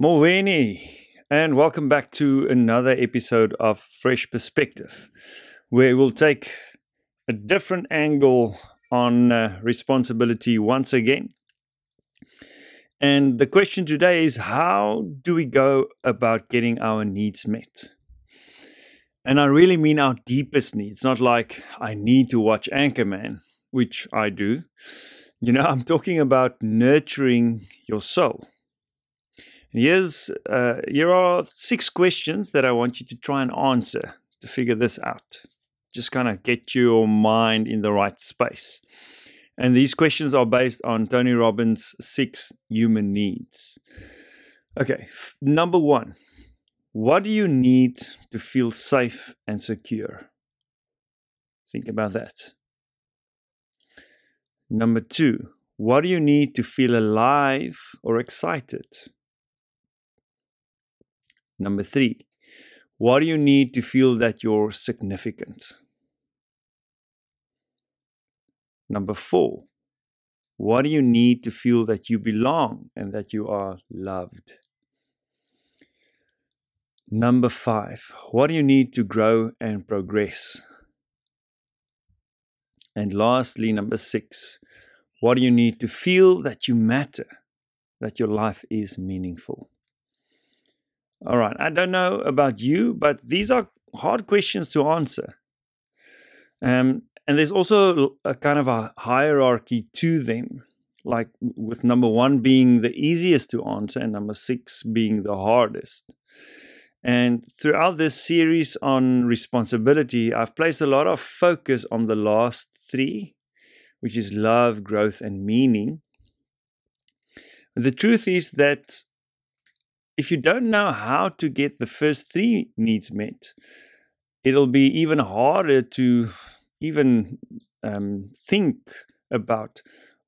Moweni, and welcome back to another episode of Fresh Perspective, where we'll take a different angle on uh, responsibility once again. And the question today is how do we go about getting our needs met? And I really mean our deepest needs, not like I need to watch Anchorman, which I do. You know, I'm talking about nurturing your soul. Here's uh, here are six questions that I want you to try and answer to figure this out. Just kind of get your mind in the right space. And these questions are based on Tony Robbins' six human needs. Okay, number one, what do you need to feel safe and secure? Think about that. Number two, what do you need to feel alive or excited? Number three, what do you need to feel that you're significant? Number four, what do you need to feel that you belong and that you are loved? Number five, what do you need to grow and progress? And lastly, number six, what do you need to feel that you matter, that your life is meaningful? All right, I don't know about you, but these are hard questions to answer. Um, and there's also a kind of a hierarchy to them, like with number one being the easiest to answer and number six being the hardest. And throughout this series on responsibility, I've placed a lot of focus on the last three, which is love, growth, and meaning. The truth is that if you don't know how to get the first three needs met, it'll be even harder to even um, think about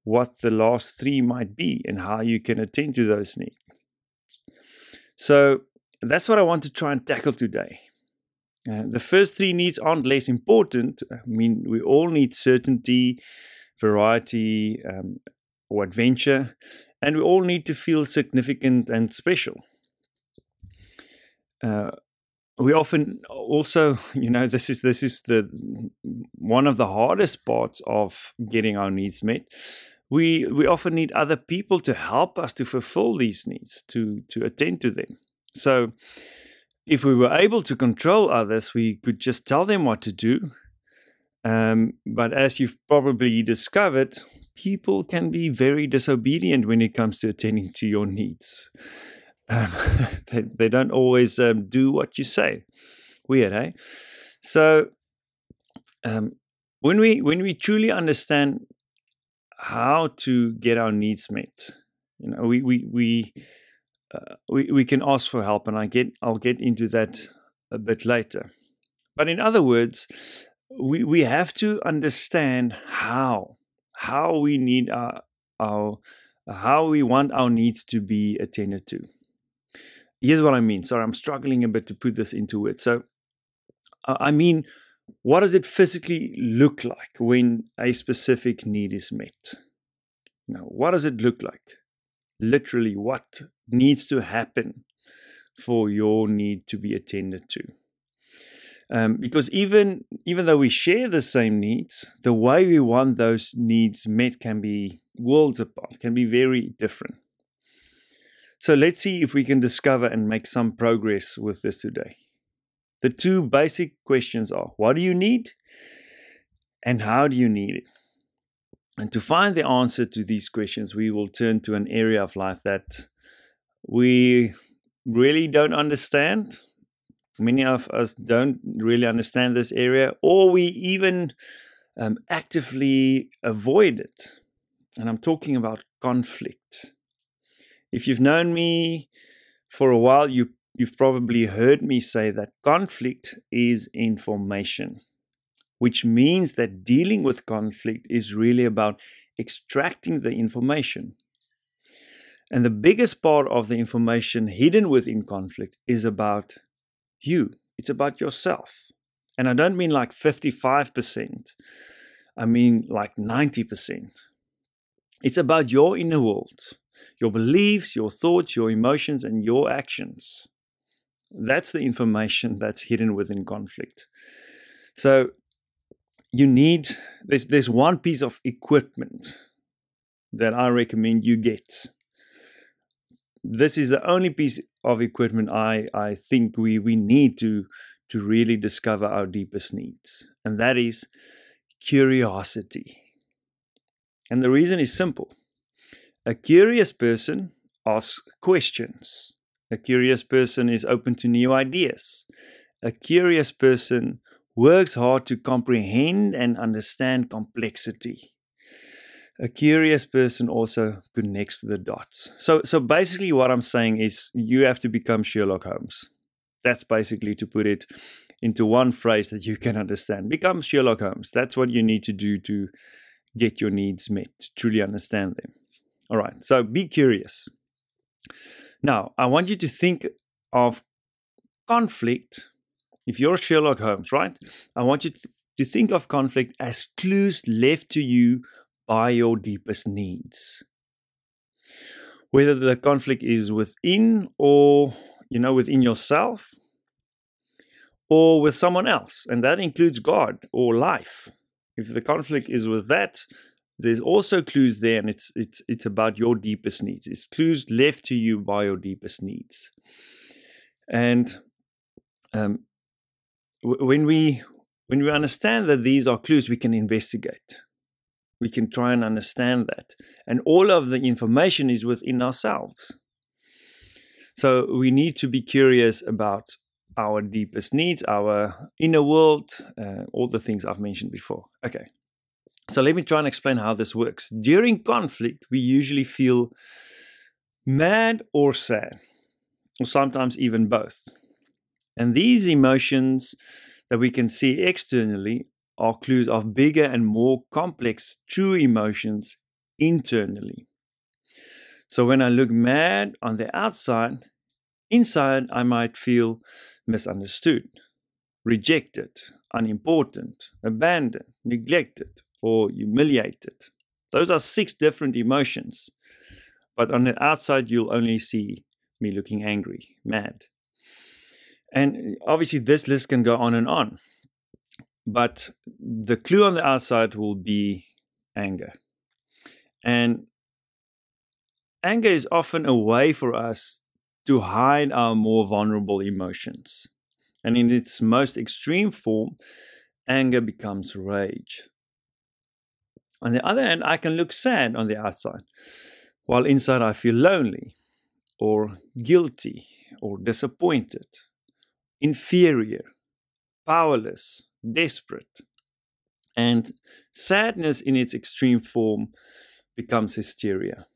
what the last three might be and how you can attend to those needs. So that's what I want to try and tackle today. Uh, the first three needs aren't less important. I mean, we all need certainty, variety, um, or adventure, and we all need to feel significant and special. Uh, we often also, you know, this is this is the one of the hardest parts of getting our needs met. We we often need other people to help us to fulfill these needs, to to attend to them. So if we were able to control others, we could just tell them what to do. Um, but as you've probably discovered, people can be very disobedient when it comes to attending to your needs. Um, they, they, don't always um, do what you say. Weird, eh? So um, when we when we truly understand how to get our needs met, you know, we we we uh, we, we can ask for help, and I get I'll get into that a bit later. But in other words, we we have to understand how how we need our our how we want our needs to be attended to. Here's what I mean. Sorry, I'm struggling a bit to put this into words. So, I mean, what does it physically look like when a specific need is met? Now, what does it look like? literally what needs to happen for your need to be attended to. Um, because even even though we share the same needs, the way we want those needs met can be worlds apart, can be very different. So let's see if we can discover and make some progress with this today. The two basic questions are what do you need and how do you need it? And to find the answer to these questions, we will turn to an area of life that we really don't understand. Many of us don't really understand this area, or we even um, actively avoid it. And I'm talking about conflict. If you've known me for a while, you, you've probably heard me say that conflict is information which means that dealing with conflict is really about extracting the information. And the biggest part of the information hidden within conflict is about you, it's about yourself. And I don't mean like 55%, I mean like 90%. It's about your inner world. Your beliefs, your thoughts, your emotions, and your actions. That's the information that's hidden within conflict. So you need there's there's one piece of equipment that I recommend you get. This is the only piece of equipment I, I think we, we need to to really discover our deepest needs, and that is curiosity. And the reason is simple. A curious person asks questions. A curious person is open to new ideas. A curious person works hard to comprehend and understand complexity. A curious person also connects the dots. So, so basically, what I'm saying is you have to become Sherlock Holmes. That's basically to put it into one phrase that you can understand. Become Sherlock Holmes. That's what you need to do to get your needs met, to truly understand them. All right, so be curious. Now, I want you to think of conflict. If you're Sherlock Holmes, right? I want you to think of conflict as clues left to you by your deepest needs. Whether the conflict is within or, you know, within yourself or with someone else, and that includes God or life. If the conflict is with that, there's also clues there, and it's it's it's about your deepest needs. It's clues left to you by your deepest needs. And um, w- when we when we understand that these are clues, we can investigate. We can try and understand that, and all of the information is within ourselves. So we need to be curious about our deepest needs, our inner world, uh, all the things I've mentioned before. Okay. So let me try and explain how this works. During conflict, we usually feel mad or sad, or sometimes even both. And these emotions that we can see externally are clues of bigger and more complex true emotions internally. So when I look mad on the outside, inside I might feel misunderstood, rejected, unimportant, abandoned, neglected, or humiliated. Those are six different emotions. But on the outside, you'll only see me looking angry, mad. And uh, obviously, this list can go on and on. But the clue on the outside will be anger. And anger is often a way for us to hide our more vulnerable emotions. And in its most extreme form, anger becomes rage. On the other hand, I can look sad on the outside, while inside I feel lonely, or guilty, or disappointed, inferior, powerless, desperate. And sadness in its extreme form becomes hysteria.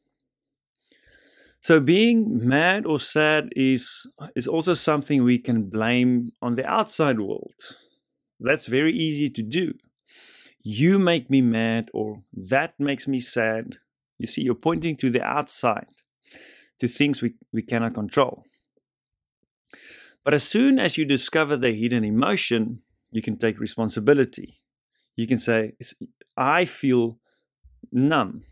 So being mad or sad is is also something we can blame on the outside world. That's very easy to do. You make me mad or that makes me sad. You see, you're pointing to the outside, to things we, we cannot control. But as soon as you discover the hidden emotion, you can take responsibility. You can say, I feel numb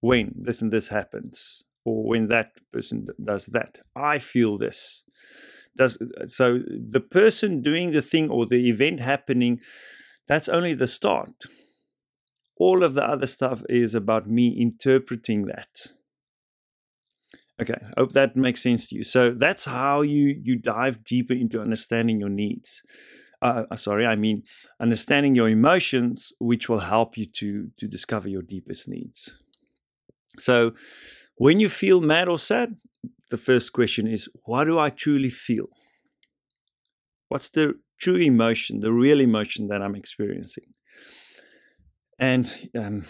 when this and this happens or when that person does that. I feel this. Does so the person doing the thing or the event happening, that's only the start. All of the other stuff is about me interpreting that. Okay, hope that makes sense to you. So that's how you you dive deeper into understanding your needs. Uh, uh sorry, I mean understanding your emotions, which will help you to to discover your deepest needs. So when you feel mad or sad, the first question is what do I truly feel? What's the true emotion, the real emotion that I'm experiencing? And um,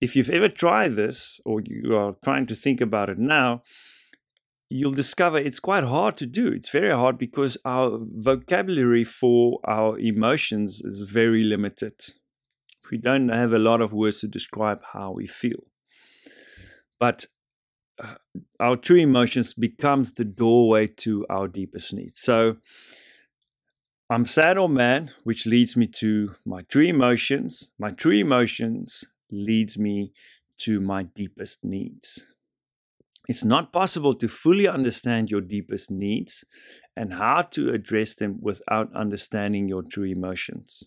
if you've ever tried this or you are trying to think about it now, you'll discover it's quite hard to do. It's very hard because our vocabulary for our emotions is very limited. We don't have a lot of words to describe how we feel. But our true emotions becomes the doorway to our deepest needs. So I'm sad or mad, which leads me to my true emotions. My true emotions leads me to my deepest needs. it's not possible to fully understand your deepest needs and how to address them without understanding your true emotions.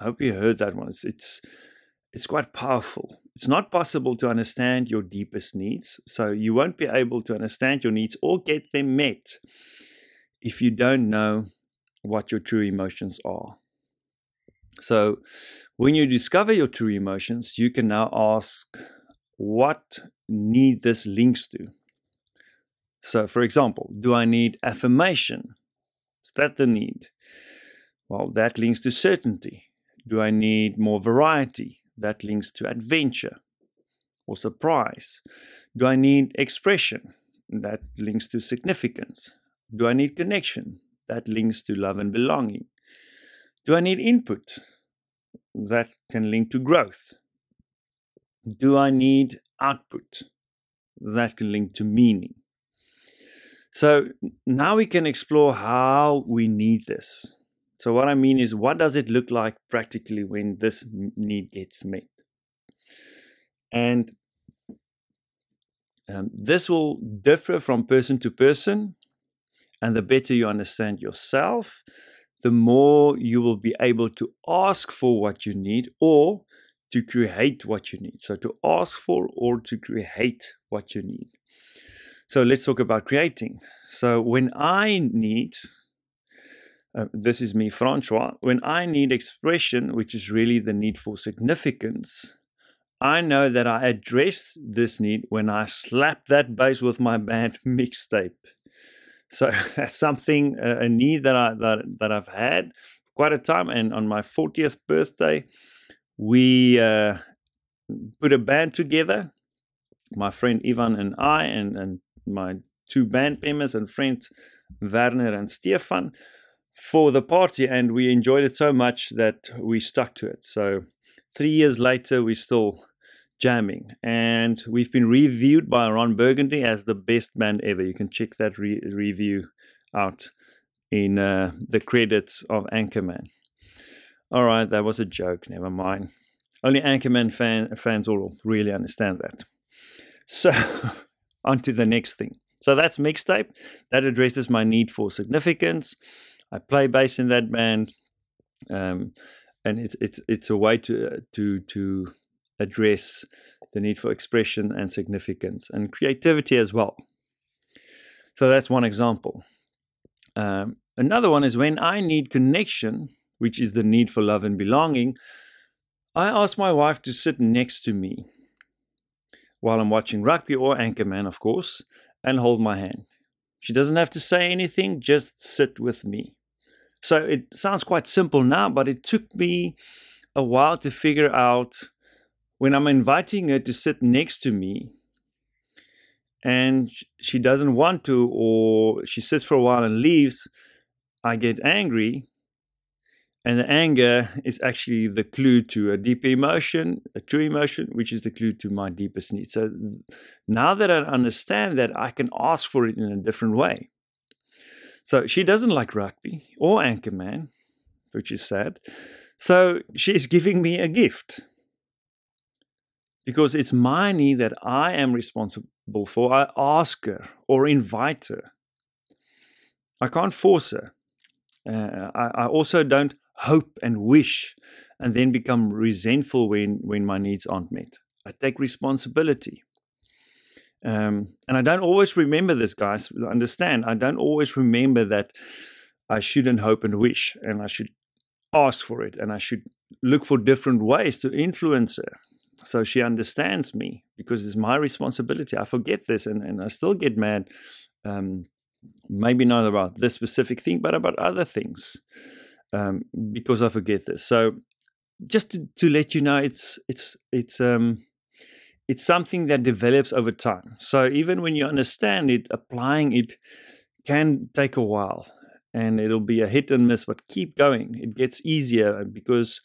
I hope you heard that one. It's, it's, it's quite powerful. It's not possible to understand your deepest needs, so you won't be able to understand your needs or get them met if you don't know what your true emotions are. So, when you discover your true emotions, you can now ask what need this links to. So, for example, do I need affirmation? Is that the need? Well, that links to certainty. Do I need more variety? That links to adventure or surprise. Do I need expression? That links to significance. Do I need connection? That links to love and belonging. Do I need input? That can link to growth. Do I need output? That can link to meaning. So now we can explore how we need this. So, what I mean is, what does it look like practically when this need gets met? And um, this will differ from person to person. And the better you understand yourself, the more you will be able to ask for what you need or to create what you need. So, to ask for or to create what you need. So, let's talk about creating. So, when I need, uh, this is me, Francois, when I need expression, which is really the need for significance, I know that I address this need when I slap that bass with my band mixtape. So that's something, uh, a need that I that, that I've had quite a time. And on my 40th birthday, we uh, put a band together. My friend Ivan and I, and and my two band members and friends, Werner and Stefan, for the party, and we enjoyed it so much that we stuck to it. So three years later, we're still jamming, and we've been reviewed by Ron Burgundy as the best band ever. You can check that re- review out in uh, the credits of Anchorman. All right, that was a joke. Never mind. Only Anchorman fan, fans will really understand that. So, on to the next thing. So that's mixtape. That addresses my need for significance. I play bass in that band, um, and it's it's it's a way to to to address the need for expression and significance and creativity as well. So that's one example. Um, another one is when I need connection, which is the need for love and belonging. I ask my wife to sit next to me while I'm watching rugby or Anchorman, of course, and hold my hand. She doesn't have to say anything, just sit with me. So it sounds quite simple now, but it took me a while to figure out when I'm inviting her to sit next to me and she doesn't want to, or she sits for a while and leaves, I get angry and the anger is actually the clue to a deep emotion, a true emotion, which is the clue to my deepest need. So now that I understand that, I can ask for it in a different way. So she doesn't like rugby or Anchorman, which is sad. So she's giving me a gift because it's my need that I am responsible for. I ask her or invite her. I can't force her. Uh, I, I also don't hope and wish and then become resentful when, when my needs aren't met. I take responsibility. Um, and I don't always remember this, guys. Understand, I don't always remember that I shouldn't hope and wish, and I should ask for it, and I should look for different ways to influence her so she understands me because it's my responsibility. I forget this, and, and I still get mad. Um, maybe not about this specific thing, but about other things um, because I forget this. So just to, to, let you know, it's it's it's um it's something that develops over time. So even when you understand it, applying it can take a while, and it'll be a hit and miss. But keep going; it gets easier because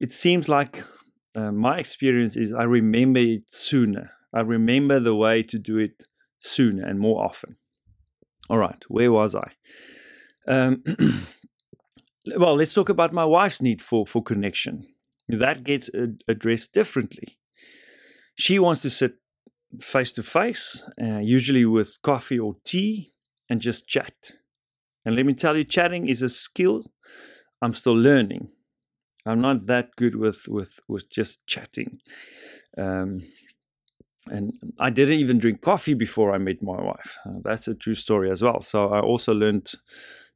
it seems like uh, my experience is I remember it sooner. I remember the way to do it sooner and more often. All right, where was I? Um, well, let's talk about my wife's need for, for connection. That gets addressed differently. She wants to sit face to face, usually with coffee or tea, and just chat. And let me tell you, chatting is a skill I'm still learning. I'm not that good with with with just chatting. Um, and I didn't even drink coffee before I met my wife. Uh, that's a true story as well. So I also learned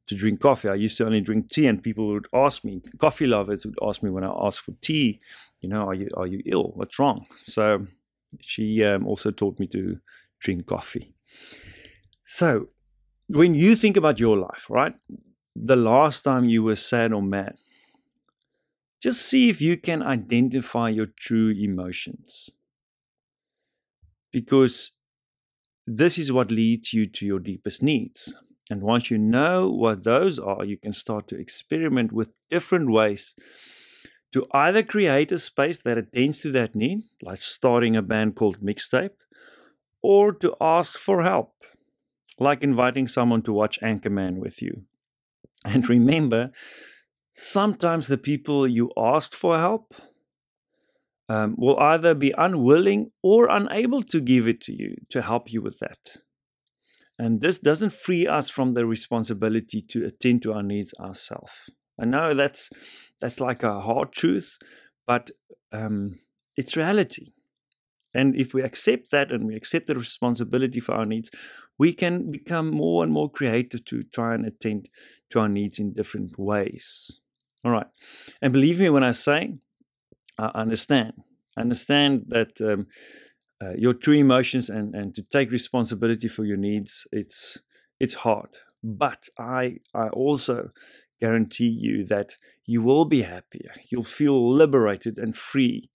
to drink coffee. I used to only drink tea, and people would ask me, coffee lovers would ask me when I asked for tea, you know, are you are you ill? What's wrong? So she um, also taught me to drink coffee. So when you think about your life, right? The last time you were sad or mad, just see if you can identify your true emotions. Because this is what leads you to your deepest needs. And once you know what those are, you can start to experiment with different ways to either create a space that attends to that need, like starting a band called Mixtape, or to ask for help, like inviting someone to watch Anchorman with you. And remember, sometimes the people you asked for help um, will either be unwilling or unable to give it to you to help you with that. And this doesn't free us from the responsibility to attend to our needs ourselves. I know that's that's like a hard truth, but um, it's reality. And if we accept that and we accept the responsibility for our needs, we can become more and more creative to try and attend to our needs in different ways. All right. And believe me when I say, I understand. I understand that um, uh, your true emotions and, and to take responsibility for your needs, it's it's hard. But I I also guarantee you that you will be happier. You'll feel liberated and free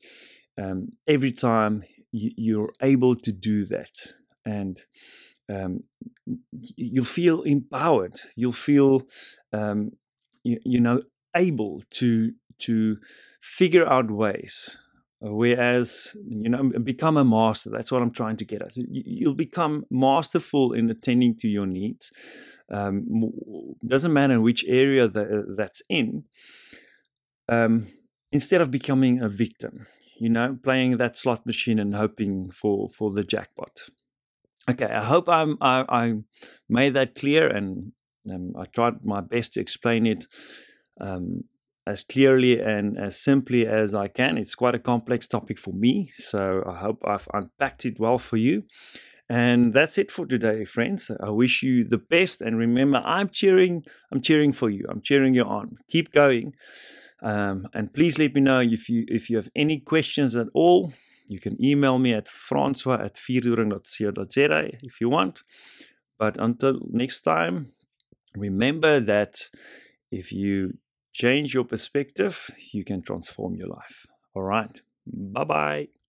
um, every time you, are able to do that. And um, you'll feel empowered. You'll feel, um, you, you know, able to to figure out ways whereas you know become a master that's what i'm trying to get at. You'll become masterful in attending to your needs um, doesn't matter which area that, that's in um, instead of becoming a victim you know playing that slot machine and hoping for for the jackpot. Okay i hope i'm i, I made that clear and i tried my best to explain it um, as clearly and as simply as I can. It's quite a complex topic for me, so I hope I've unpacked it well for you. And that's it for today, friends. I wish you the best, and remember, I'm cheering. I'm cheering for you. I'm cheering you on. Keep going, um, and please let me know if you if you have any questions at all. You can email me at francois at vierdoring.co.za if you want. But until next time, remember that if you change your perspective, you can transform your life. All right. Bye bye.